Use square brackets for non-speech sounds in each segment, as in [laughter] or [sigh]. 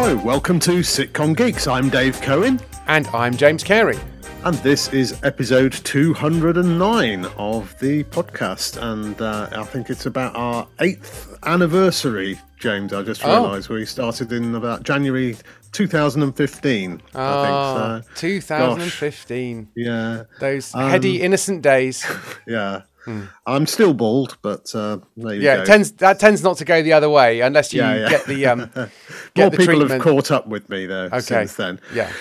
Hello, welcome to Sitcom Geeks. I'm Dave Cohen, And I'm James Carey. and this is episode 209 of the podcast. And uh, I think it's about our eighth anniversary, James. I just Oh. realised we started in about January 2015. I Ah, think so. 2015. Yeah, Those Um, heady, innocent days. [laughs] yeah. I'm still bald, but uh. Yeah, go. it tends that tends not to go the other way unless you Yeah, yeah. get the um, [laughs] More the people treatment. have caught up with me though Okay. since then. Yeah.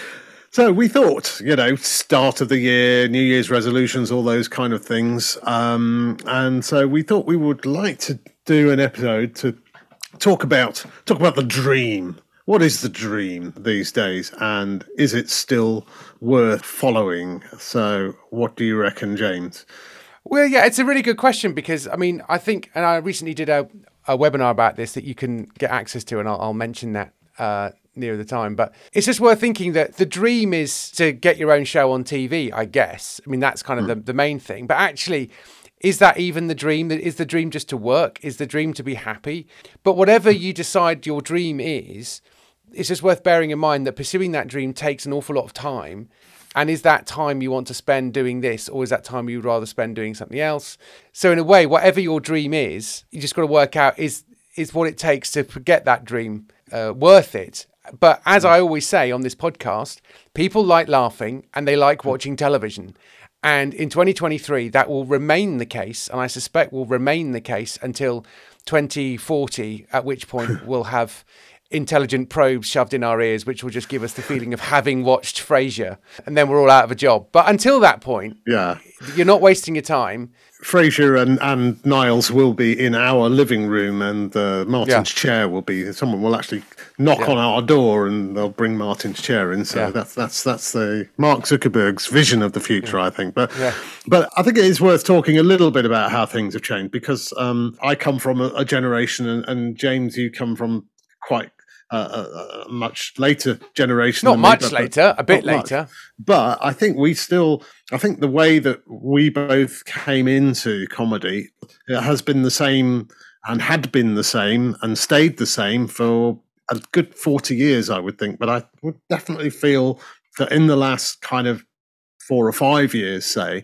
So we thought, you know, start of the year, New Year's resolutions, all those kind of things. Um, and so we thought we would like to do an episode to talk about talk about the dream. What is the dream these days, and is it still worth following? So, what do you reckon, James? Well, yeah, it's a really good question because I mean, I think, and I recently did a, a webinar about this that you can get access to, and I'll, I'll mention that uh, near the time. But it's just worth thinking that the dream is to get your own show on TV, I guess. I mean, that's kind of the, the main thing. But actually, is that even the dream? Is the dream just to work? Is the dream to be happy? But whatever you decide your dream is, it's just worth bearing in mind that pursuing that dream takes an awful lot of time. And is that time you want to spend doing this, or is that time you'd rather spend doing something else? So, in a way, whatever your dream is, you just got to work out is is what it takes to get that dream uh, worth it. But as I always say on this podcast, people like laughing and they like watching television. And in 2023, that will remain the case, and I suspect will remain the case until 2040, at which point [laughs] we'll have intelligent probes shoved in our ears, which will just give us the feeling of having watched Frasier, and then we're all out of a job. But until that point, Yeah, you're not wasting your time. Frasier and, and Niles will be in our living room, and uh, Martin's Yeah. chair will be. Someone will actually knock on our door, and they'll bring Martin's chair in. So Yeah. that's that's that's the Mark Zuckerberg's vision of the future, I think. But Yeah. but I think it is worth talking a little bit about how things have changed because um, I come from a, a generation, and, and James, you come from quite uh, a, a much later generation. Not than me, much but- later, a bit not much later. but I think we still, I think the way that we both came into comedy it has been the same and had been the same and stayed the same for a good 40 years, I would think. But I would definitely feel that in the last kind of four or five years, say,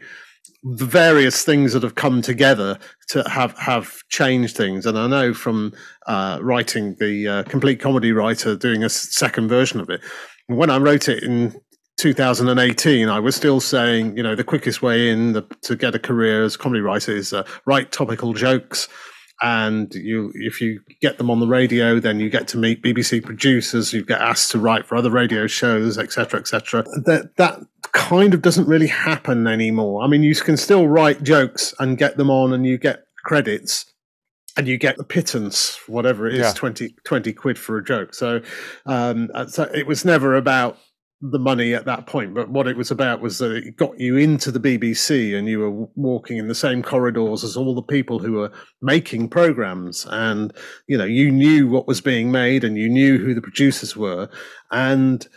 the various things that have come together to have have changed things. And I know from uh, writing the uh, complete comedy writer, doing a second version of it, when I wrote it in 2018, I was still saying, you know, the quickest way in the, to get a career as a comedy writer is uh, write topical jokes. And you, if you get them on the radio, then you get to meet BBC producers. You get asked to write for other radio shows, etc., etc. That that kind of doesn't really happen anymore. I mean, you can still write jokes and get them on, and you get credits, and you get the pittance, whatever it is, Yeah. 20, 20 quid for a joke. So, um, uh, so it was never about the money at that point, but what it was about was that it got you into the BBC and you were walking in the same corridors as all the people who were making programs, and you know you knew what was being made and you knew who the producers were, and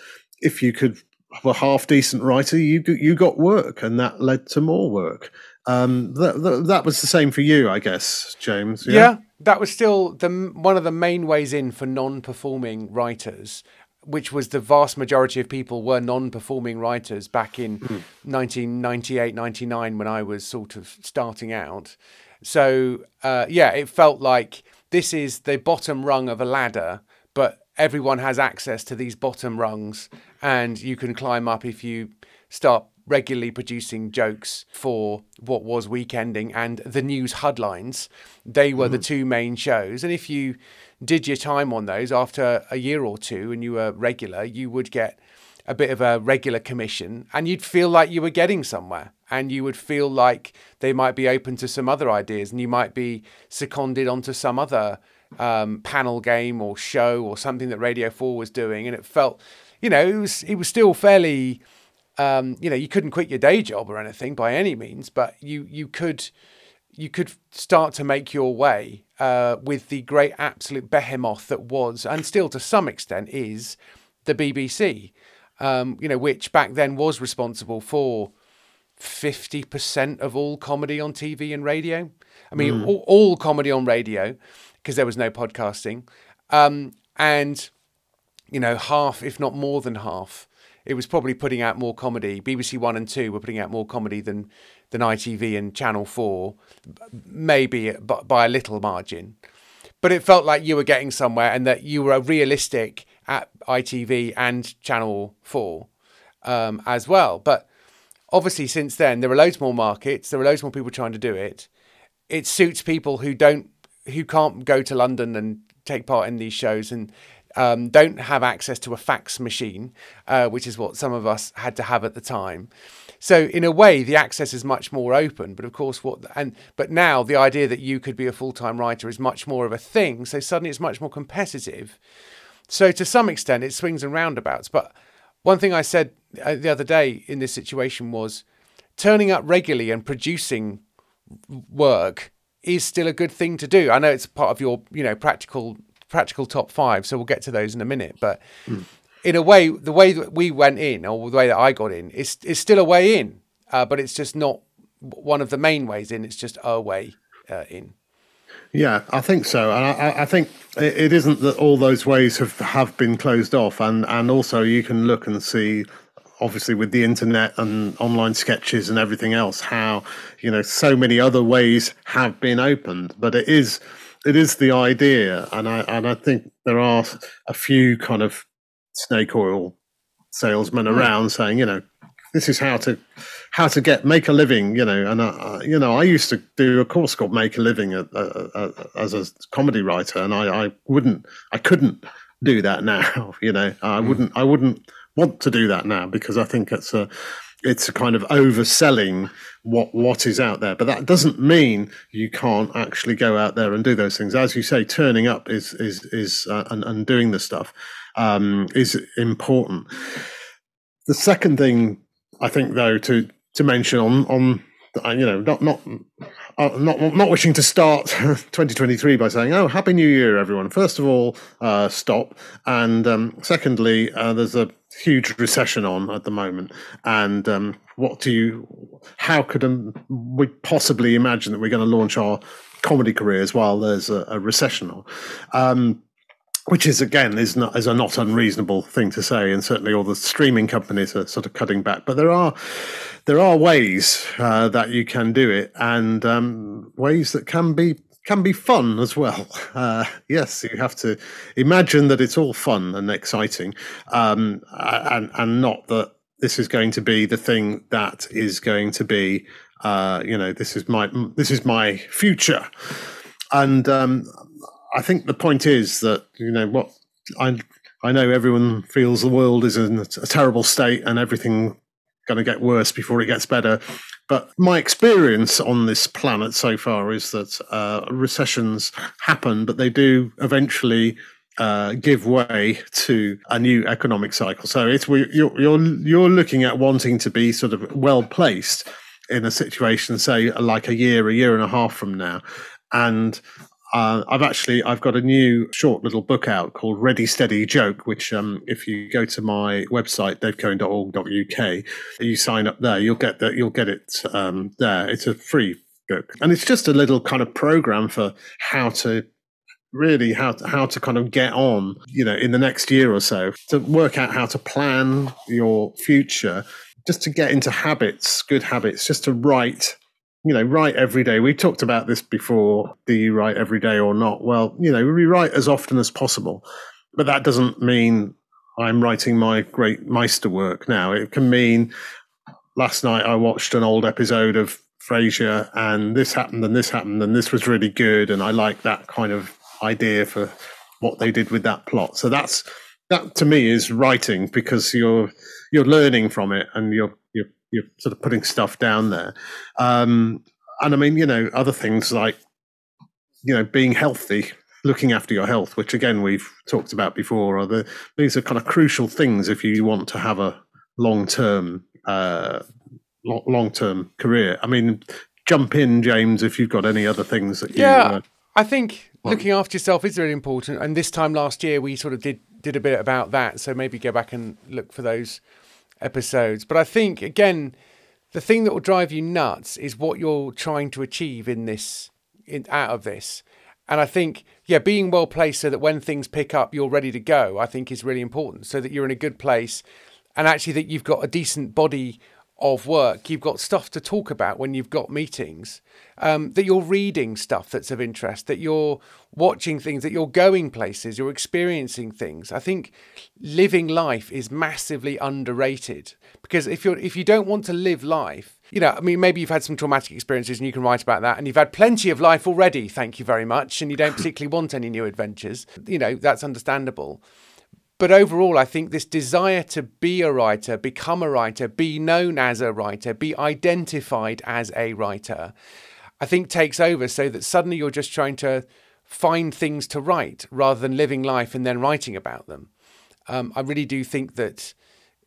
if you could were half decent writer, you you got work, and that led to more work. Um, that, that that was the same for you, I guess, James. Yeah, that was still the one of the main ways in for non-performing writers, which was the vast majority of people were non-performing writers back in 1998, 99 when I was sort of starting out. So uh, yeah, it felt like this is the bottom rung of a ladder, but everyone has access to these bottom rungs, and you can climb up if you start regularly producing jokes for what was Week Ending and the News Huddlines. They were the two main shows. And if you did your time on those after a year or two and you were regular, you would get a bit of a regular commission and you'd feel like you were getting somewhere and you would feel like they might be open to some other ideas and you might be seconded onto some other um, panel game or show or something that Radio 4 was doing. And it felt, you know, it was, it was still fairly um, you know, you couldn't quit your day job or anything by any means, but you you could you could start to make your way uh, with the great absolute behemoth that was, and still to some extent is, the BBC. Um, you know, which back then was responsible for fifty percent of all comedy on TV and radio. I mean, all, all comedy on radio because there was no podcasting, um, and you know, half, if not more than half. It was probably putting out more comedy. BBC One and Two were putting out more comedy than than ITV and Channel Four, maybe by a little margin. But it felt like you were getting somewhere, and that you were realistic at ITV and Channel Four um, as well. But obviously, since then, there are loads more markets. There are loads more people trying to do it. It suits people who don't, who can't go to London and take part in these shows, and um, don't have access to a fax machine, uh, which is what some of us had to have at the time. So in a way, the access is much more open. But of course, what and but now the idea that you could be a full time writer is much more of a thing. So suddenly it's much more competitive. So to some extent, it swings and roundabouts. But one thing I said uh, the other day in this situation was turning up regularly and producing work is still a good thing to do. I know it's part of your, you know, practical practical top five, so we'll get to those in a minute. But mm. in a way, the way that we went in, or the way that I got in, is is still a way in, uh, but it's just not one of the main ways in. It's just a way uh, in. Yeah, I think so, and I, I, think it isn't that all those ways have have been closed off, and and also you can look and see obviously with the internet and online sketches and everything else how you know so many other ways have been opened but it is it is the idea, and I and I think there are a few kind of snake oil salesmen around saying, you know, this is how to how to get make a living, you know. And I, you know, I used to do a course called Make a Living a, a, a, as a comedy writer, and I, I wouldn't, I couldn't do that [laughs] now. You know, I hmm. wouldn't, I wouldn't want to do that now because I think it's a it's a kind of overselling what what is out there. But that doesn't mean you can't actually go out there and do those things. As you say, turning up is is is uh, and, and doing the stuff um, is important. The second thing I think, though, to to mention on on uh, you know not not uh, not not wishing to start [laughs] 2023 by saying, "Oh, Happy New Year, everyone." First of all, uh, stop, and um, secondly, uh, there's a huge recession on at the moment, and um, what do you? How could um, we possibly imagine that we're going to launch our comedy careers while there's a, a recession on? Um, which is again is not is a not unreasonable thing to say, and certainly all the streaming companies are sort of cutting back. But there are there are ways uh, that you can do it, and um, ways that can be can be fun as well. [laughs] Uh, yes, you have to imagine that it's all fun and exciting, um, and and not that this is going to be the thing that is going to be. Uh, you know, this is my this is my future, and um, I think the point is that you know what I I know everyone feels the world is in a terrible state and everything going to get worse before it gets better. But my experience on this planet so far is that uh, recessions happen, but they do eventually uh, give way to a new economic cycle. So it's we, you're, you're you're looking at wanting to be sort of well placed in a situation, say like a year, a year and a half from now, and uh, I've actually I've got a new short little book out called Ready Steady Joke, which um, if you go to my website davecohen.org.uk, you sign up there, you'll get that you'll get it um, there. It's a free book, and it's just a little kind of program for how to really how to, how to kind of get on, you know, in the next year or so to work out how to plan your future, just to get into habits, good habits, just to write you know, write every day. We talked about this before. Do you write every day or not? Well, you know, we write as often as possible, but that doesn't mean I'm writing my great Meisterwork now. It can mean last night I watched an old episode of Frasier and this happened and this happened and this was really good and I like that kind of idea for what they did with that plot. So that's that to me is writing because you're you're learning from it and you're you're you're sort of putting stuff down there. Um, and I mean, you know, other things like, you know, being healthy, looking after your health, which again we've talked about before, are the these are kind of crucial things if you want to have a long term uh, long term career. I mean, jump in, James, if you've got any other things that yeah, you. Uh, I think looking after yourself is really important. And this time last year, we sort of did did a bit about that. So maybe go back and look for those episodes. But I think again, the thing that will drive you nuts is what you're trying to achieve in this, in, out of this. And I think, yeah, being well placed so that when things pick up, you're ready to go, I think is really important. So that you're in a good place and actually that you've got a decent body of work, you've got stuff to talk about when you've got meetings, um, that you're reading stuff that's of interest, that you're watching things, that you're going places, you're experiencing things. I think living life is massively underrated because if you're if you don't want to live life, you know, I mean, maybe you've had some traumatic experiences and you can write about that, and you've had plenty of life already. Thank you very much, and you don't particularly want any new adventures. You know, that's understandable. But overall, I think this desire to be a writer, become a writer, be known as a writer, be identified as a writer, I think takes over so that suddenly you're just trying to find things to write rather than living life and then writing about them. Um, I really do think that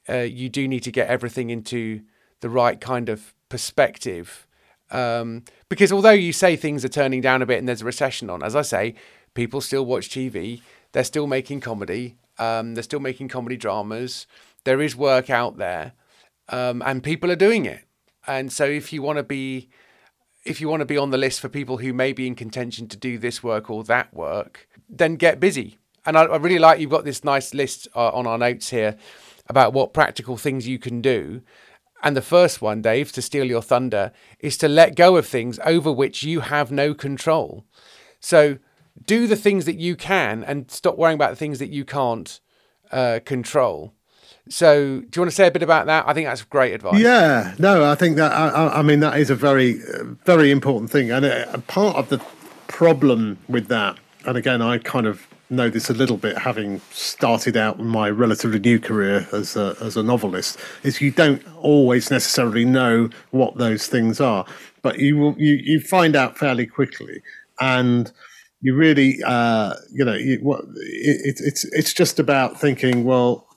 uh, you do need to get everything into the right kind of perspective. Um, because although you say things are turning down a bit and there's a recession on, as I say, people still watch TV, they're still making comedy, um, they're still making comedy dramas. There is work out there, um, and people are doing it. And so, if you want to be, if you want to be on the list for people who may be in contention to do this work or that work, then get busy. And I, I really like you've got this nice list uh, on our notes here about what practical things you can do. And the first one, Dave, to steal your thunder, is to let go of things over which you have no control. So do the things that you can and stop worrying about the things that you can't uh, control. So, do you want to say a bit about that? I think that's great advice. Yeah, no, I think that I, I mean that is a very, very important thing, and a, a part of the problem with that. And again, I kind of know this a little bit, having started out my relatively new career as a, as a novelist, is you don't always necessarily know what those things are, but you will you, you find out fairly quickly, and you really, uh, you know, you, it, it's it's just about thinking. Well,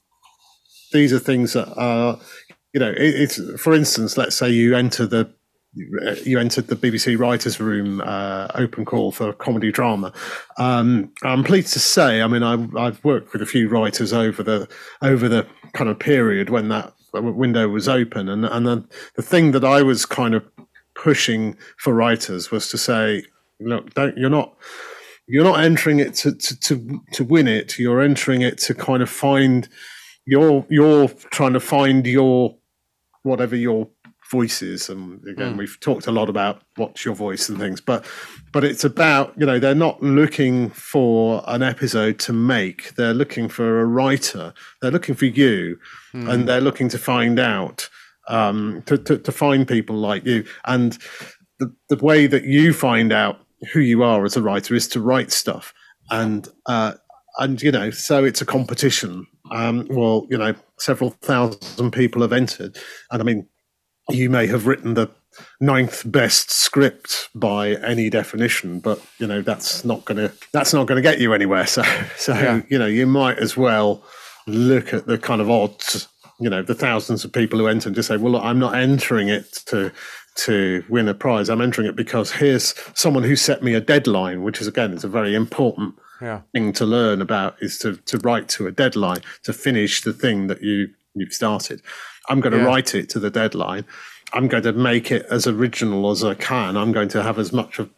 these are things that are, you know, it, it's for instance, let's say you enter the you entered the BBC writers' room uh, open call for comedy drama. Um, I'm pleased to say, I mean, I, have worked with a few writers over the over the kind of period when that window was open, and and the, the thing that I was kind of pushing for writers was to say, look, don't you're not you're not entering it to, to, to, to win it. You're entering it to kind of find you're you're trying to find your whatever your voice is. And again, mm. we've talked a lot about what's your voice and things, but but it's about you know they're not looking for an episode to make. They're looking for a writer. They're looking for you, mm. and they're looking to find out um, to, to to find people like you and. The, the way that you find out who you are as a writer is to write stuff, and uh, and you know, so it's a competition. Um, well, you know, several thousand people have entered, and I mean, you may have written the ninth best script by any definition, but you know that's not gonna that's not gonna get you anywhere. [laughs] So so yeah. you know you might as well look at the kind of odds. You know the thousands of people who enter and just say, "Well, look, I'm not entering it to to win a prize. I'm entering it because here's someone who set me a deadline, which is again is a very important yeah. thing to learn about is to to write to a deadline to finish the thing that you you've started. I'm going to yeah. write it to the deadline. I'm going to make it as original as I can. I'm going to have as much of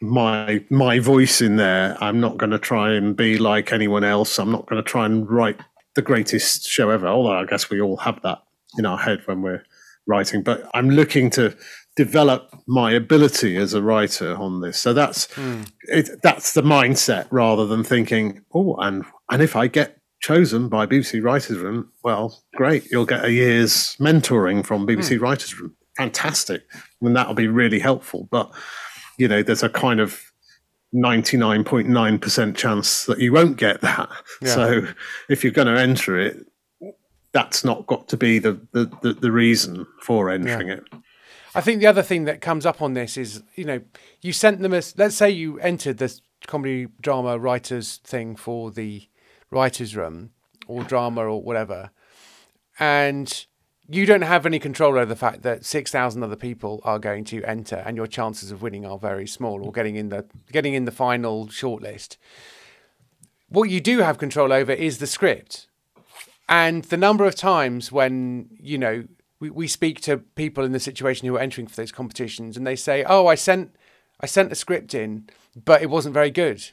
my my voice in there. I'm not going to try and be like anyone else. I'm not going to try and write the greatest show ever. Although I guess we all have that in our head when we're writing, but I'm looking to develop my ability as a writer on this. So that's mm. it, that's the mindset rather than thinking, oh, and and if I get chosen by BBC Writers Room, well, great, you'll get a year's mentoring from BBC mm. Writers Room. Fantastic, and that'll be really helpful. But you know, there's a kind of 99.9% chance that you won't get that. Yeah. So if you're going to enter it, that's not got to be the the, the, the reason for entering yeah. it. I think the other thing that comes up on this is, you know, you sent them as let's say you entered the comedy drama writers thing for the writers room or drama or whatever, and you don't have any control over the fact that six thousand other people are going to enter, and your chances of winning are very small or getting in the getting in the final shortlist. What you do have control over is the script and the number of times when, you know, we, we speak to people in the situation who are entering for those competitions and they say, oh, I sent I sent a script in, but it wasn't very good.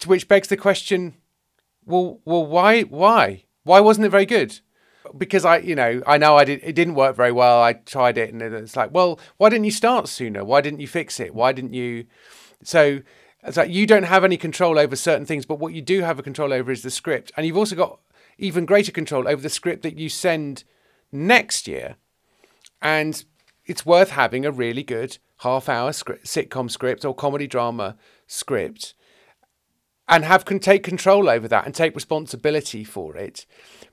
To which begs the question, well, well, why, why, why wasn't it very good? Because I, you know, I know I did. It didn't work very well. I tried it, and it's like, well, why didn't you start sooner? Why didn't you fix it? Why didn't you? So it's like you don't have any control over certain things, but what you do have a control over is the script, and you've also got even greater control over the script that you send next year. And it's worth having a really good half-hour script, sitcom script or comedy drama script, and have can take control over that and take responsibility for it.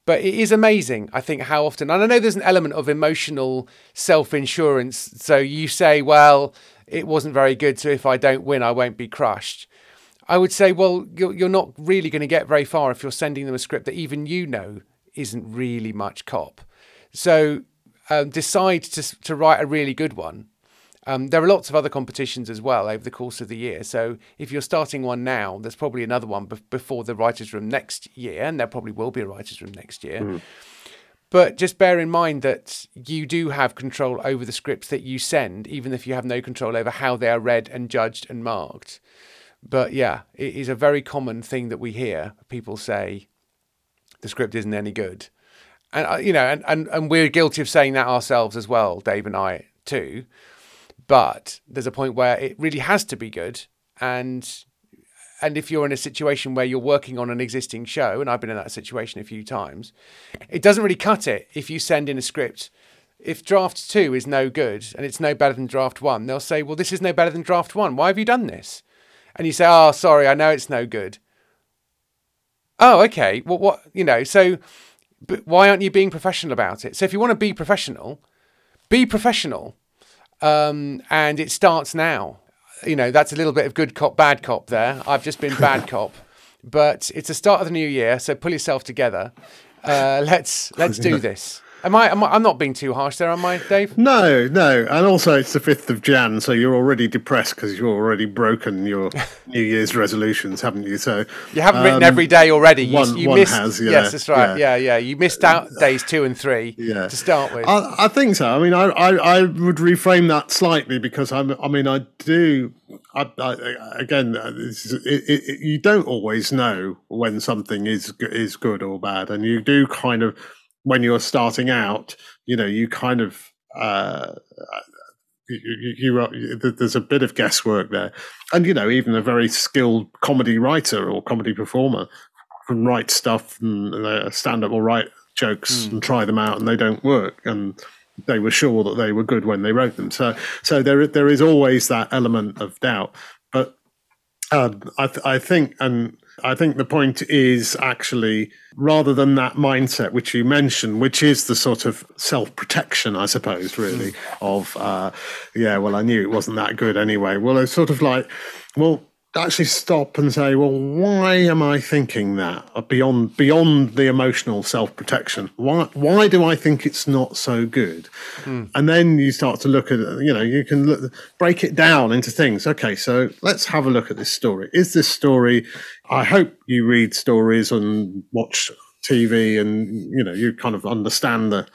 But it is amazing, I think, how often, and I know there's an element of emotional self insurance. So you say, well, it wasn't very good, so if I don't win, I won't be crushed. I would say, well, you're, not really going to get very far if you're sending them a script that even you know isn't really much cop. So um, decide to, to write a really good one. Um, there are lots of other competitions as well over the course of the year. So if you're starting one now, there's probably another one be- before the writers' room next year, and there probably will be a writers' room next year. Mm. But just bear in mind that you do have control over the scripts that you send, even if you have no control over how they are read and judged and marked. But yeah, it is a very common thing that we hear. People say the script isn't any good. And, uh, you know, and, and, and we're guilty of saying that ourselves as well, Dave and I too. But there's a point where it really has to be good. And and if you're in a situation where you're working on an existing show, and I've been in that situation a few times, it doesn't really cut it if you send in a script. If draft two is no good and it's no better than draft one, they'll say, Well, this is no better than draft one. Why have you done this? And you say, Oh, sorry, I know it's no good. Oh, okay. Well, what, you know, so but why aren't you being professional about it? So if you want to be professional, be professional. Um, and it starts now you know, that's a little bit of good cop, bad cop there. I've just been bad [laughs] cop, but it's the start of the new year, so pull yourself together. Uh, let's let's do this. Am I, am I? I'm not being too harsh there, am I, Dave? No, no. And also, it's the fifth of Jan, so you're already depressed because you've already broken your [laughs] New Year's resolutions, haven't you? So you haven't um, written every day already. You, one, you one missed, has, yeah, Yes, that's right. Yeah. yeah, yeah. You missed out days two and three. [laughs] Yeah. to start with. I, I think so. I mean, I, I, I would reframe that slightly because I'm. I mean, I do. I, I, again, uh, it, it, you don't always know when something is is good or bad, and you do kind of when you're starting out, you know, you kind of uh, you, you, you, there's a bit of guesswork there, and you know, even a very skilled comedy writer or comedy performer can write stuff and uh, stand up or write jokes mm. and try them out, and they don't work, and they were sure that they were good when they wrote them. So, so there there is always that element of doubt, but um, I, th- I think, and I think the point is actually rather than that mindset which you mentioned, which is the sort of self protection, I suppose, really, mm. of, uh, yeah, well, I knew it wasn't that good anyway. Well, it's sort of like, well, actually stop and say, well, why am I thinking that uh, beyond beyond the emotional self protection? Why why do I think it's not so good? Mm. And then you start to look at you know you can look, break it down into things. Okay, so let's have a look at this story. Is this story? I hope you read stories and watch TV, and you know you kind of understand the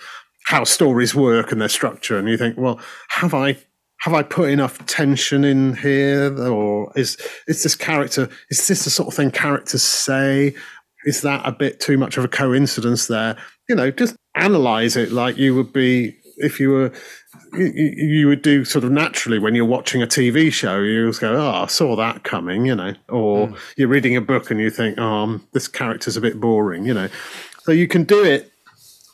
how stories work and their structure, and you think, well, have I have I put enough tension in here, or is is this character? Is this the sort of thing characters say? Is that a bit too much of a coincidence there? You know, just analyze it like you would be if you were you, you would do sort of naturally when you're watching a TV show. You just go, "Oh, I saw that coming," you know, or mm. you're reading a book and you think, "Oh, um, this character's a bit boring," you know. So you can do it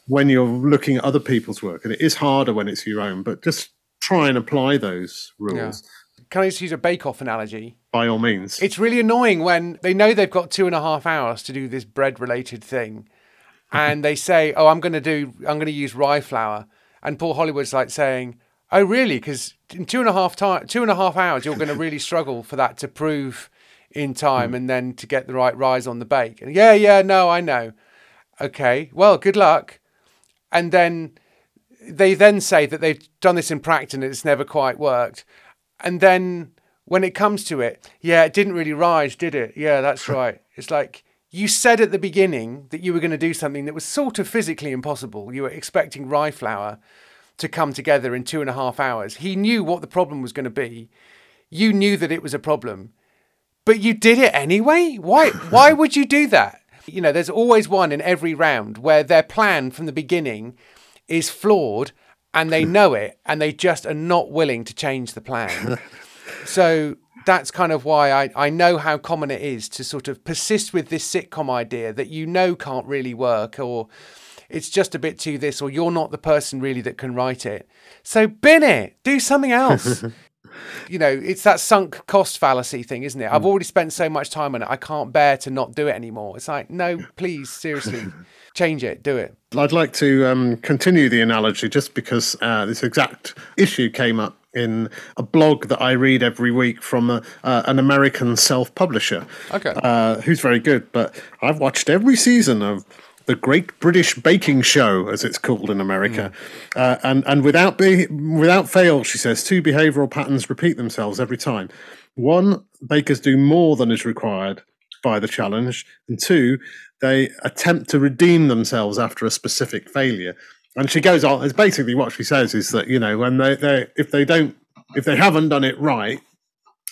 when you're looking at other people's work, and it is harder when it's your own. But just try and apply those rules. Yeah. Can I just use a bake-off analogy? By all means. It's really annoying when they know they've got two and a half hours to do this bread-related thing, [laughs] and they say, "Oh, I'm going to do, I'm going to use rye flour," and Paul Hollywood's like saying, "Oh, really? Because in two and a half time, two and a half hours, you're going to really struggle for that to prove in time, mm. and then to get the right rise on the bake." And, yeah, yeah, no, I know. Okay, well, good luck. And then they then say that they've done this in practice and it's never quite worked. And then when it comes to it, yeah, it didn't really rise, did it? Yeah, that's [laughs] right. It's like you said at the beginning that you were going to do something that was sort of physically impossible. You were expecting rye flour to come together in two and a half hours. He knew what the problem was going to be. you knew that it was a problem, but you did it anyway. Why? [laughs] Why would you do that? You know, there's always one in every round where their plan from the beginning is flawed and they know it and they just are not willing to change the plan. [laughs] so that's kind of why I, I know how common it is to sort of persist with this sitcom idea that you know can't really work or it's just a bit too this or you're not the person really that can write it. So bin it, do something else. [laughs] you know, it's that sunk cost fallacy thing, isn't it? I've hmm. already spent so much time on it. I can't bear to not do it anymore. It's like, no, please, seriously, [laughs] change it, do it. I'd like to um, continue the analogy just because uh, this exact issue came up in a blog that I read every week from a, uh, an American self publisher. Okay. Uh, who's very good. But I've watched every season of the Great British Baking Show, as it's called in America, mm. uh, and and without be, without fail, she says two behavioural patterns repeat themselves every time. One, bakers do more than is required by the challenge, and two, they attempt to redeem themselves after a specific failure. And she goes on. It's basically what she says is that you know when they they if they don't if they haven't done it right,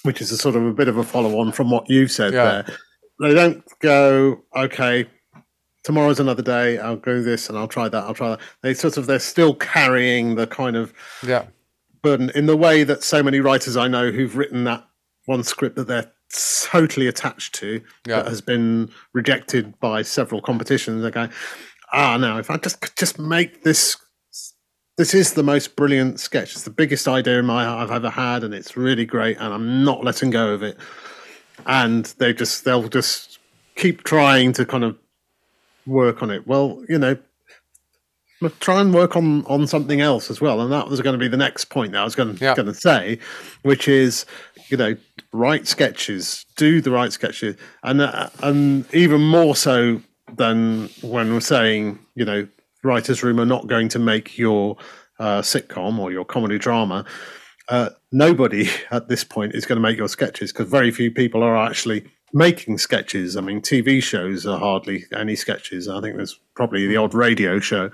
which is a sort of a bit of a follow on from what you've said yeah. there, they don't go okay tomorrow's another day. I'll go this and I'll try that. I'll try that. They sort of they're still carrying the kind of yeah burden in the way that so many writers I know who've written that one script that they're totally attached to yeah. that has been rejected by several competitions. They go, ah, no, if I just just make this. This is the most brilliant sketch. It's the biggest idea in my I've ever had, and it's really great. And I'm not letting go of it. And they just they'll just keep trying to kind of work on it. Well, you know, try and work on on something else as well. And that was going to be the next point that I was going, yeah. going to say, which is, you know, write sketches, do the right sketches, and uh, and even more so than when we're saying, you know, writers' room are not going to make your uh, sitcom or your comedy drama. Uh, nobody [laughs] at this point is going to make your sketches because very few people are actually making sketches. I mean, TV shows are hardly any sketches. I think there's probably the odd radio show,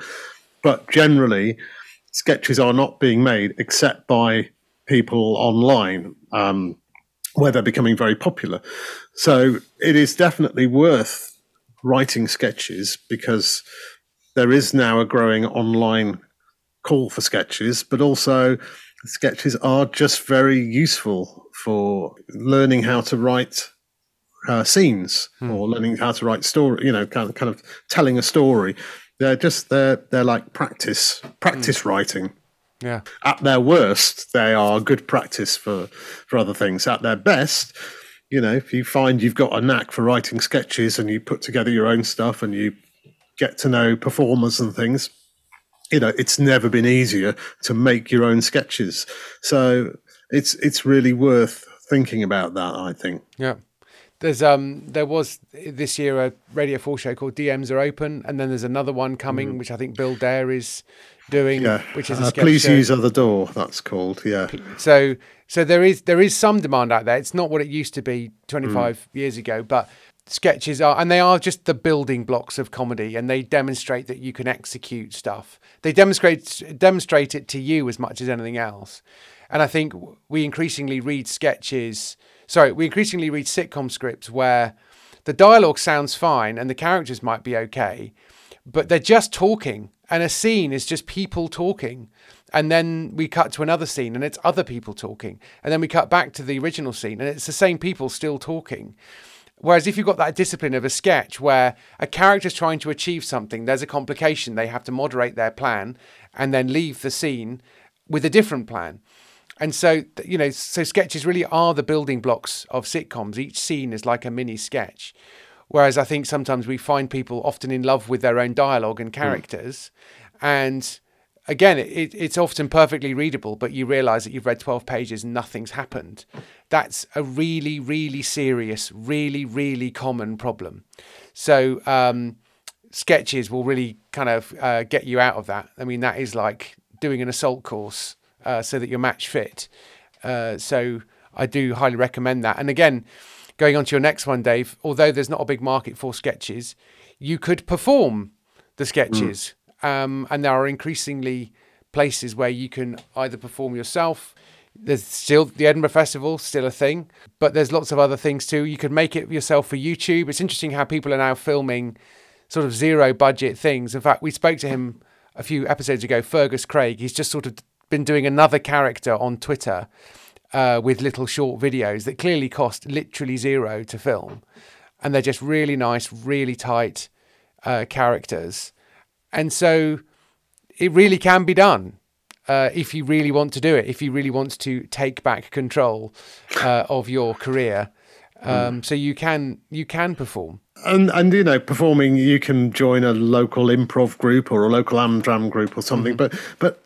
but generally, sketches are not being made except by people online, um, where they're becoming very popular. So it is definitely worth writing sketches because there is now a growing online call for sketches, but also sketches are just very useful for learning how to write uh, scenes hmm. or learning how to write story. You know, kind of, kind of telling a story. They're just they're they're like practice practice hmm. writing. Yeah. At their worst, they are good practice for for other things. At their best, you know, if you find you've got a knack for writing sketches and you put together your own stuff and you get to know performers and things, you know, it's never been easier to make your own sketches. So it's it's really worth thinking about that. I think. Yeah. There's um there was this year a Radio Four show called DMs are open, and then there's another one coming, mm. which I think Bill Dare is doing, yeah. which is a uh, please show. use other door. That's called yeah. So so there is there is some demand out there. It's not what it used to be 25 mm. years ago, but sketches are and they are just the building blocks of comedy and they demonstrate that you can execute stuff they demonstrate demonstrate it to you as much as anything else and i think we increasingly read sketches sorry, we increasingly read sitcom scripts where the dialogue sounds fine and the characters might be okay, but they're just talking and a scene is just people talking. And then we cut to another scene and it's other people talking. And then we cut back to the original scene and it's the same people still talking. Whereas if you've got that discipline of a sketch where a character's trying to achieve something, there's a complication, they have to moderate their plan and then leave the scene with a different plan. And so, you know, so sketches really are the building blocks of sitcoms. Each scene is like a mini sketch. Whereas I think sometimes we find people often in love with their own dialogue and hmm. characters. Mm. And again, it, it's often perfectly readable, but you realize that you've read 12 pages and nothing's happened. That's a really, really serious, really, really common problem. So, um, sketches will really kind of uh, get you out of that. I mean, that is like doing an assault course uh, so that you're match fit. Uh, so I do highly recommend that. And again, going on to your next one, Dave, although there's not a big market for sketches, you could perform the sketches. Mm. Um, and there are increasingly places where you can either perform yourself, There's still the Edinburgh Festival, still a thing, but there's lots of other things too. You could make it yourself for YouTube. It's interesting how people are now filming sort of zero budget things. In fact, we spoke to him a few episodes ago, Fergus Craig. He's just sort of been doing another character on Twitter uh, with little short videos that clearly cost literally zero to film. And they're just really nice, really tight uh, characters. And so it really can be done. Uh, if you really want to do it, if you really want to take back control uh, of your career, um, mm. so you can you can perform. And and you know, performing, you can join a local improv group or a local Amdram group or something. Mm-hmm. But but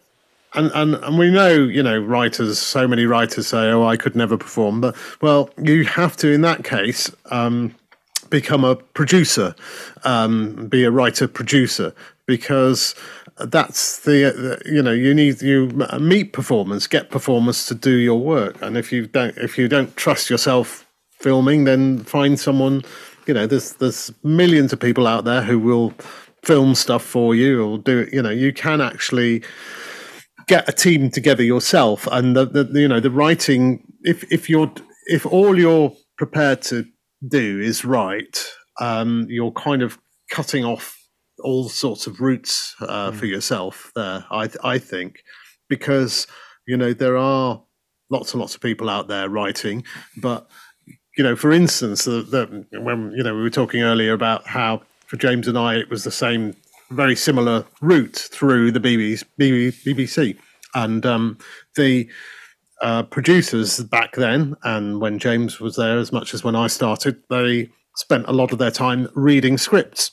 and, and and we know you know writers so many writers say oh i could never perform. But well you have to in that case um, become a producer um, be a writer producer because that's the you know you need you meet performers get performers to do your work. And if you don't if you don't trust yourself filming then find someone you know there's there's millions of people out there who will film stuff for you or do it. You know you can actually get a team together yourself and the, the you know the writing if if you're if all you're prepared to do is write um, you're kind of cutting off all sorts of routes uh, mm. for yourself there. I I think because you know there are lots and lots of people out there writing, but you know, for instance, the, the, when you know we were talking earlier about how for James and I it was the same, very similar route through the BBC, BBC and um, the uh, producers back then, and when James was there, as much as when I started, they spent a lot of their time reading scripts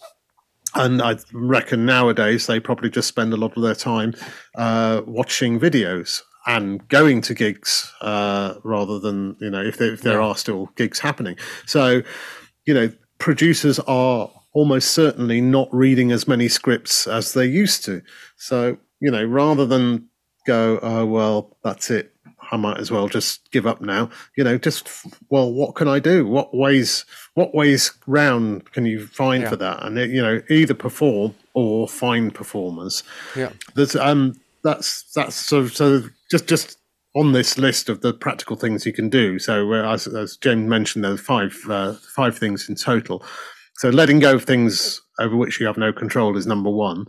and I reckon nowadays they probably just spend a lot of their time uh, watching videos and going to gigs uh, rather than you know if, if there yeah. are still gigs happening. So you know producers are almost certainly not reading as many scripts as they used to. So you know rather than go oh well that's it I might as well just give up now. You know, just well, what can I do? What ways, what ways round can you find yeah. for that? And you know, either perform or find performers. Yeah, there's um, that's that's so so just just on this list of the practical things you can do. So uh, as, as James mentioned, there's five uh, five things in total. So letting go of things over which you have no control is number one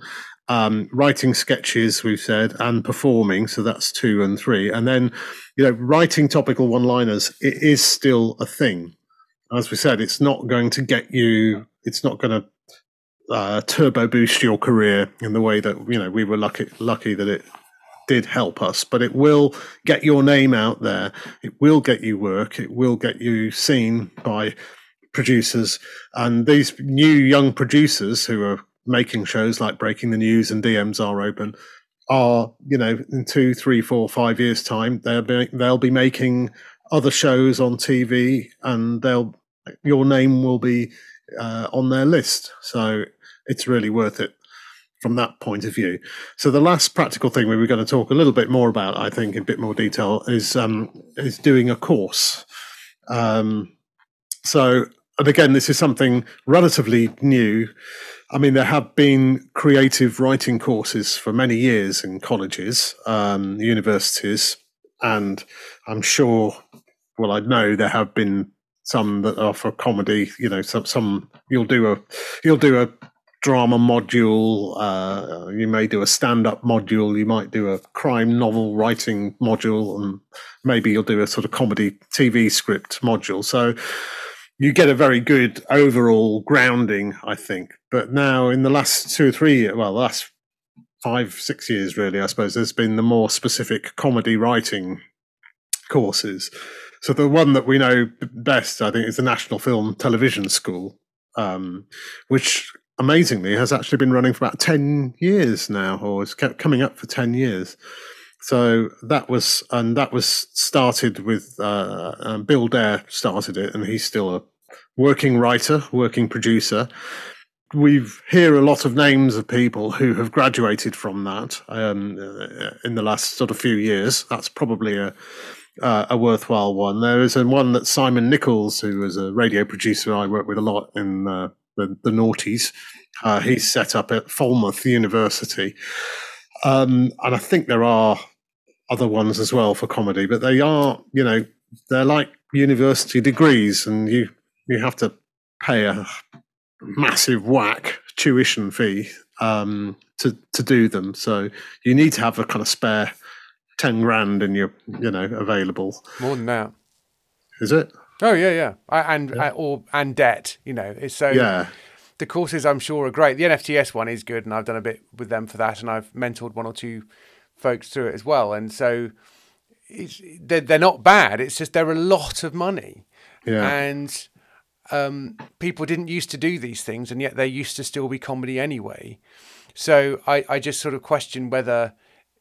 um, writing sketches, we've said, and performing. So that's two and three. And then, you know, writing topical one liners, it is still a thing. As we said, it's not going to get you, it's not going to uh, turbo boost your career in the way that, you know, we were lucky, lucky that it did help us, but it will get your name out there. It will get you work. It will get you seen by producers. And these new young producers who are making shows like Breaking the News and DMs are open are you know in two, three, four, five years time they'll be they'll be making other shows on TV and they'll your name will be uh, on their list. So it's really worth it from that point of view. So the last practical thing we were going to talk a little bit more about, I think, in a bit more detail, is um, is doing a course. Um, so, and again, this is something relatively new. I mean, there have been creative writing courses for many years in colleges, um, universities, and I'm sure, well, I know there have been some that are for comedy. You know, some some you'll do a you'll do a drama module. Uh, you may do a stand-up module. You might do a crime novel writing module, and maybe you'll do a sort of comedy TV script module. So you get a very good overall grounding, I think. But now, in the last two or three, well, the last five, six years, really, I suppose, there's been the more specific comedy writing courses. So the one that we know best, I think, is the National Film Television School, um, which amazingly has actually been running for about 10 years now, or is coming up for 10 years. So that was, and that was started with uh, um, Bill Dare started it, and he's still a working writer, working producer. We hear a lot of names of people who have graduated from that um, in the last sort of few years. That's probably a uh, a worthwhile one. There is one that Simon Nichols, who was a radio producer I work with a lot in uh, the, the noughties, uh, he's set up at Falmouth University. Um, and I think there are other ones as well for comedy, but they are, you know, they're like university degrees, and you you have to pay a massive whack tuition fee um, to to do them. So you need to have a kind of spare ten grand in your, you know, available. More than that. Is it? Oh yeah, yeah, I, and yeah. or and debt. You know, it's so yeah. The courses I'm sure are great. The NFTS one is good, and I've done a bit with them for that, and I've mentored one or two folks through it as well. And so they're, they're not bad. It's just they're a lot of money. Yeah. And um, people didn't used to do these things, and yet they used to still be comedy anyway. So I, I just sort of question whether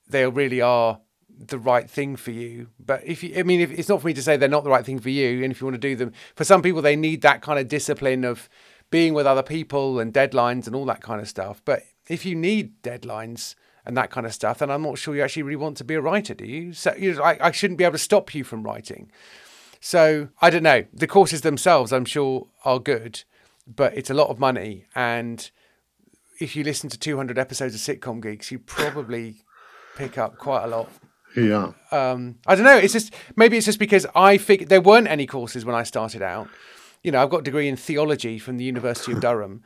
they really are the right thing for you. But if you, I mean, if, it's not for me to say they're not the right thing for you, and if you want to do them, for some people, they need that kind of discipline of being with other people and deadlines and all that kind of stuff. But if you need deadlines, and that kind of stuff, then I'm not sure you actually really want to be a writer, do you? So you know, I, I shouldn't be able to stop you from writing. So I don't know. The courses themselves, I'm sure, are good, but it's a lot of money. And if you listen to 200 episodes of Sitcom Geeks, you probably pick up quite a lot. Yeah. Um, I don't know. It's just maybe it's just because I figured there weren't any courses when I started out. You know, I've got a degree in theology from the University of Durham,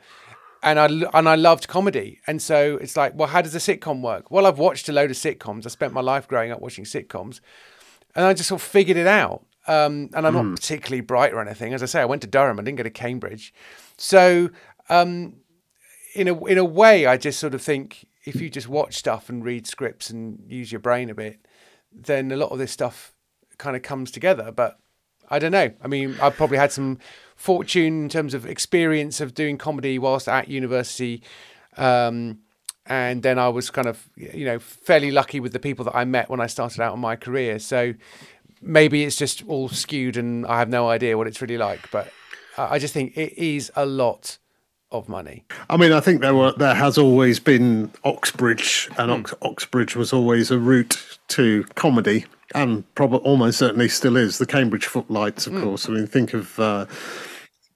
and I and I loved comedy, and so it's like, well, how does a sitcom work? Well, I've watched a load of sitcoms. I spent my life growing up watching sitcoms, and I just sort of figured it out. Um, and I'm mm. not hmm. particularly bright or anything. As I say, I went to Durham. I didn't go to Cambridge, so um, in a in a way, I just sort of think if you just watch stuff and read scripts and use your brain a bit, then a lot of this stuff kind of comes together. But I don't know. I mean, I probably had some fortune in terms of experience of doing comedy whilst at university. Um, and then I was kind of, you know, fairly lucky with the people that I met when I started out on my career. So maybe it's just all skewed and I have no idea what it's really like. But I just think it is a lot of money. I mean, I think there were there has always been Oxbridge, and mm. Ox, Oxbridge was always a route to comedy and probably almost certainly still is the Cambridge Footlights, of mm. course. I mean, think of uh,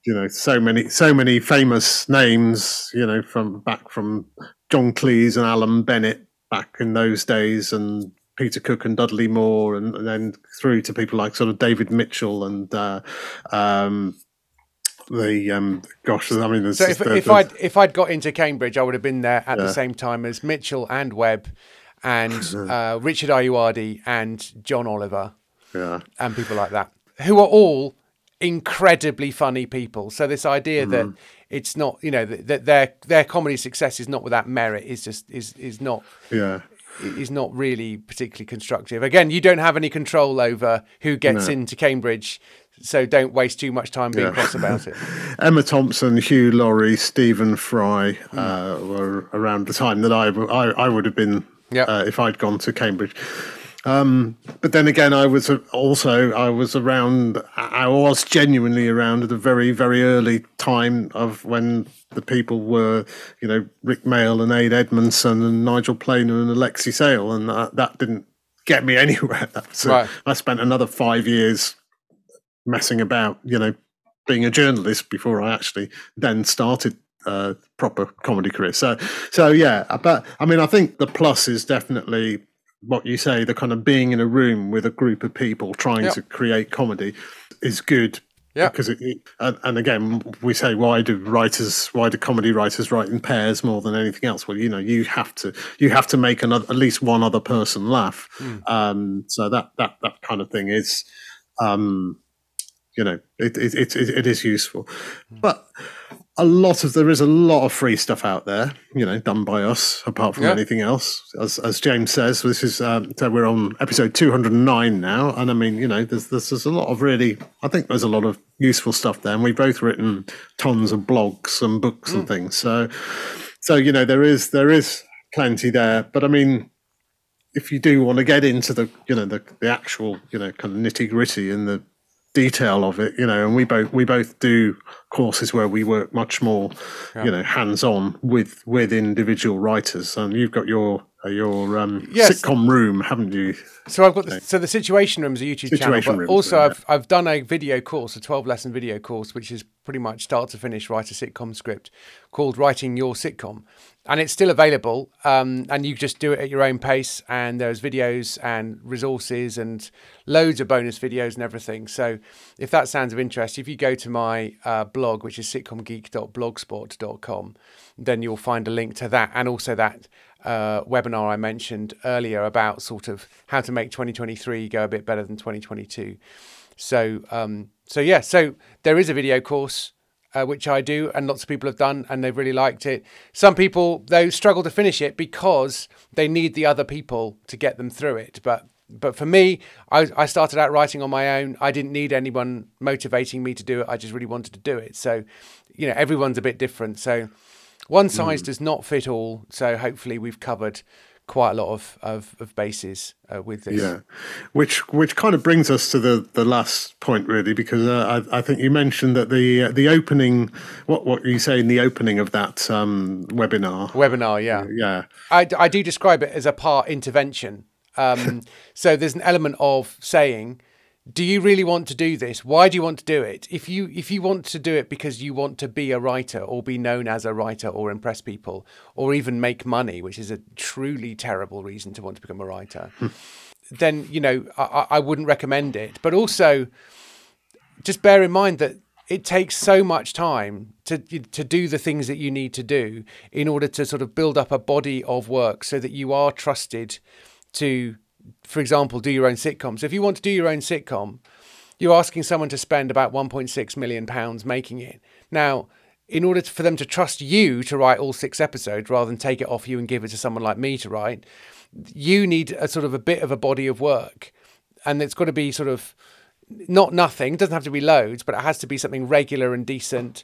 you know so many so many famous names, you know, from back from John Cleese and Alan Bennett back in those days, and Peter Cook and Dudley Moore, and, and then through to people like sort of David Mitchell and. Uh, um, the um, gosh, I mean, so if, if I'd if I'd got into Cambridge, I would have been there at yeah. the same time as Mitchell and Webb and [laughs] uh, Richard Ayoade and John Oliver yeah. and people like that, who are all incredibly funny people. So this idea mm. that it's not, you know, that, that, their their comedy success is not without merit is just is is not. Yeah. Is not really particularly constructive. Again, you don't have any control over who gets no. into Cambridge, so don't waste too much time being yeah. cross about it. [laughs] Emma Thompson, Hugh Laurie, Stephen Fry mm. uh, were around the time that I, I, I would have been yeah. Uh, if I'd gone to Cambridge. Um, but then again, I was also I was around. I was genuinely around at a very very early time of when the people were, you know, Rick Mayall and Ade Edmondson and Nigel Planer and Alexei Sayle, and that, that didn't get me [laughs] anywhere. So right. I spent another five years messing about, you know, being a journalist before I actually then started uh, proper comedy career. So, so yeah, but I mean, I think the plus is definitely what you say. The kind of being in a room with a group of people trying yep. to create comedy is good. Yeah. Because it, it and, and, again, we say why do writers, why do comedy writers write in pairs more than anything else? Well, you know, you have to, you have to make another, at least one other person laugh. Mm. Um, so that that that kind of thing is, um, you know, it it it, it is useful, mm. but a lot of there is a lot of free stuff out there, you know, done by us. Apart from yeah. anything else, as as James says, this is um, so we're on episode two hundred and nine now, and I mean, you know, there's, there's there's a lot of really, I think there's a lot of useful stuff there, and we've both written tons of blogs and books mm. and things. So, so you know, there is there is plenty there, but I mean, if you do want to get into the you know the the actual you know kind of nitty gritty and the detail of it, you know, and we both we both do courses where we work much more, yeah. you know, hands on with with individual writers. And you've got your uh, your um, yes. sitcom room, haven't you? So I've got the, so the Situation Room is a YouTube situation channel, but also I've I've done a video course, a twelve lesson video course, which is pretty much start to finish write a sitcom script, called Writing Your Sitcom, and it's still available. Um, and you just do it at your own pace, and there's videos and resources and loads of bonus videos and everything. So if that sounds of interest, if you go to my uh, blog, which is sitcomgeek.blogspot.com, then you'll find a link to that and also that uh, webinar I mentioned earlier about sort of how to make 2023 go a bit better than 2022. So, um, so yeah, so there is a video course uh, which I do, and lots of people have done, and they've really liked it. Some people though struggle to finish it because they need the other people to get them through it. But but for me, I, I started out writing on my own. I didn't need anyone motivating me to do it. I just really wanted to do it. So, you know, everyone's a bit different. So one size mm. does not fit all, so hopefully we've covered quite a lot of of, of bases uh, with this. Yeah, which which kind of brings us to the, the last point really, because uh, I, I think you mentioned that the uh, the opening what what you say in the opening of that um, webinar webinar, yeah, yeah, I, I do describe it as a part intervention. Um, [laughs] so there's an element of saying do you really want to do this? Why do you want to do it? If you if you want to do it because you want to be a writer or be known as a writer or impress people or even make money which is a truly terrible reason to want to become a writer [laughs] then you know I, I wouldn't recommend it. But also just bear in mind that it takes so much time to to do the things that you need to do in order to sort of build up a body of work so that you are trusted to for example, do your own sitcom. So if you want to do your own sitcom, you're asking someone to spend about 1.6 million pounds making it. Now, in order for them to trust you to write all six episodes rather than take it off you and give it to someone like me to write, you need a sort of a bit of a body of work. And it's got to be sort of not nothing, it doesn't have to be loads, but it has to be something regular and decent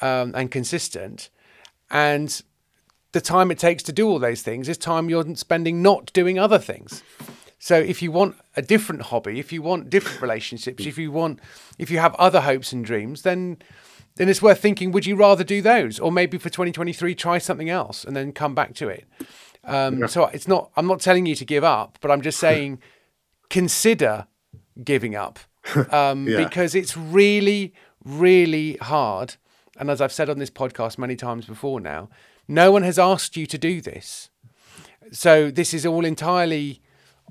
um, and consistent. And the time it takes to do all those things is time you're spending not doing other things. So if you want a different hobby, if you want different relationships, if you want if you have other hopes and dreams, then then it's worth thinking would you rather do those or maybe for 2023 try something else and then come back to it. Um, yeah. so it's not I'm not telling you to give up, but I'm just saying [laughs] consider giving up. [laughs] Um, yeah. because it's really really hard and as I've said on this podcast many times before now, no one has asked you to do this. So this is all entirely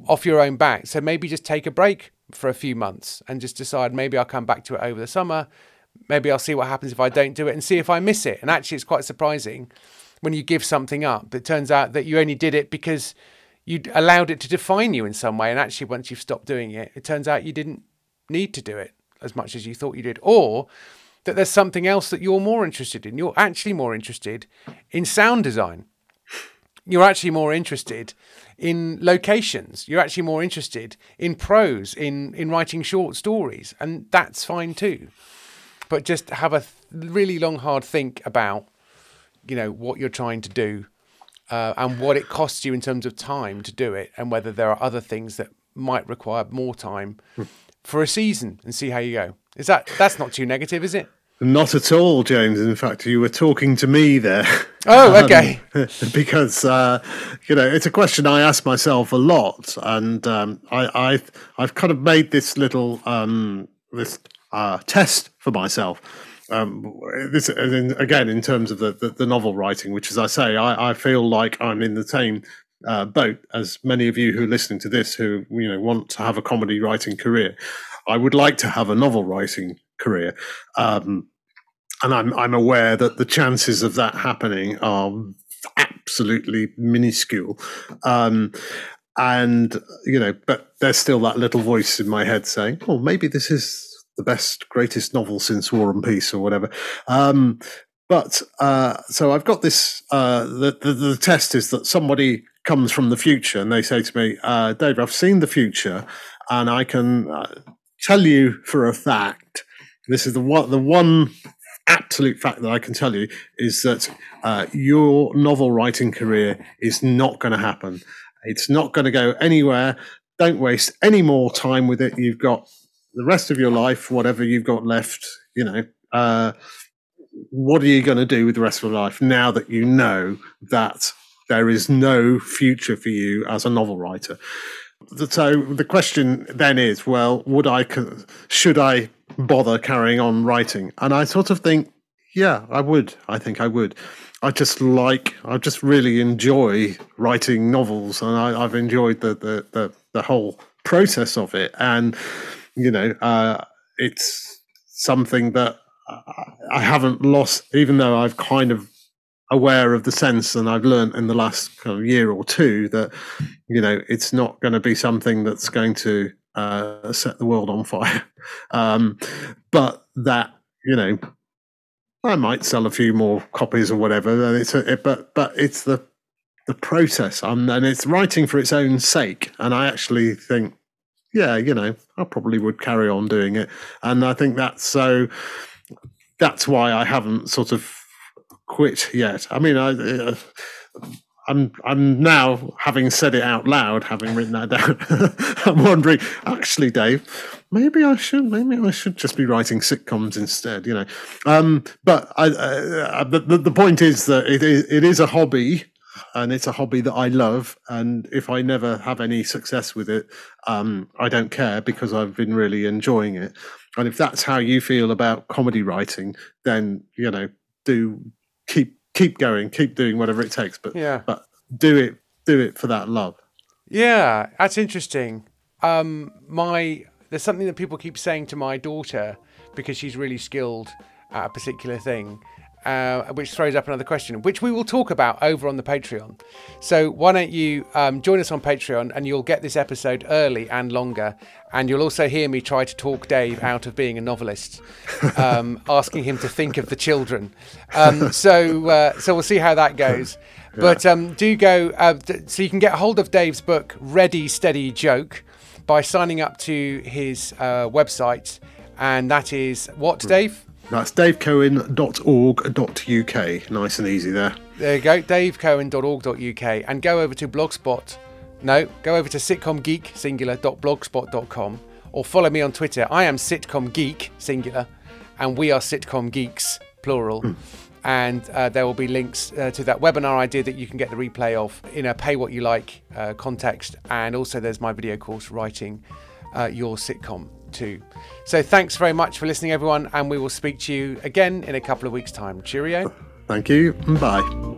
off your own back. So maybe just take a break for a few months and just decide maybe I'll come back to it over the summer. Maybe I'll see what happens if I don't do it and see if I miss it. And actually, it's quite surprising when you give something up. It turns out that you only did it because you allowed it to define you in some way. And actually, once you've stopped doing it, it turns out you didn't need to do it as much as you thought you did. Or that there's something else that you're more interested in. You're actually more interested in sound design. You're actually more interested in locations. You're actually more interested in prose, in in writing short stories, and that's fine too. But just have a th- really long, hard think about, you know, what you're trying to do, uh, and what it costs you in terms of time to do it, and whether there are other things that might require more time for a season, and see how you go. Is that that's not too negative, is it? Not at all, James. In fact, you were talking to me there. [laughs] Oh, okay. um, [laughs] because uh, you know it's a question I ask myself a lot, and um, I, have I've kind of made this little um, this uh, test for myself. Um, this again in terms of the, the, the, novel writing, which, as I say, I, I feel like I'm in the same uh, boat as many of you who are listening to this, who you know want to have a comedy writing career. I would like to have a novel writing career. Um, and I'm I'm aware that the chances of that happening are absolutely minuscule. Um, and you know, but there's still that little voice in my head saying, "Oh, maybe this is the best, greatest novel since War and Peace or whatever." Um, but uh, so I've got this. Uh, the, the, the test is that somebody comes from the future and they say to me, uh, "Dave, I've seen the future, and I can uh, tell you for a fact this is the one the one absolute fact that I can tell you is that uh, your novel writing career is not going to happen. It's not going to go anywhere. Don't waste any more time with it. You've got the rest of your life, whatever you've got left. You know, uh, what are you going to do with the rest of your life now that you know that there is no future for you as a novel writer. So the question then is, well, would I, should I bother carrying on writing? And I sort of think, yeah, I would. I think I would. I just like, I just really enjoy writing novels, and I, have enjoyed the, the, the the whole process of it. And you know, uh, it's something that I haven't lost, even though I've kind of aware of the sense and I've learned in the last kind of year or two that you know it's not going to be something that's going to uh, set the world on fire. [laughs] Um, but that you know I might sell a few more copies or whatever it's a, it, but but it's the the process. And it's writing for its own sake and I actually think yeah you know I probably would carry on doing it. And I think that's so that's why I haven't sort of quit yet. I mean, I, uh, I'm I'm now having said it out loud, having written that down. [laughs] I'm wondering, actually, Dave, maybe I should maybe I should just be writing sitcoms instead. You know, um, but I, uh, the, the point is that it is it is a hobby. And it's a hobby that I love, and if I never have any success with it, um, I don't care because I've been really enjoying it. And if that's how you feel about comedy writing, then you know, do keep keep going, keep doing whatever it takes, but yeah, but do it do it for that love. Yeah, that's interesting. Um, my there's something that people keep saying to my daughter because she's really skilled at a particular thing, uh, which throws up another question, which we will talk about over on the Patreon. So why don't you um, join us on Patreon and you'll get this episode early and longer. And you'll also hear me try to talk Dave out of being a novelist, [laughs] um, asking him to think of the children. Um, so, uh, so we'll see how that goes. [laughs] Yeah. But um, do go, uh, so you can get hold of Dave's book, Ready, Steady, Joke, by signing up to his uh, website. And that is what, hmm. Dave? That's davecohen.org.uk. Nice and easy there. There you go, davecohen.org.uk. And go over to Blogspot. No, go over to sitcomgeeksingular.blogspot.com Or follow me on Twitter. I am Sitcom Geek, singular. And we are Sitcom Geeks, plural. Mm. And uh, there will be links uh, to that webinar idea that you can get the replay of in a pay what you like uh, context. And also, there's my video course, Writing uh, Your Sitcom too. So thanks very much for listening, everyone, and we will speak to you again in a couple of weeks' time. Cheerio. Thank you. Bye.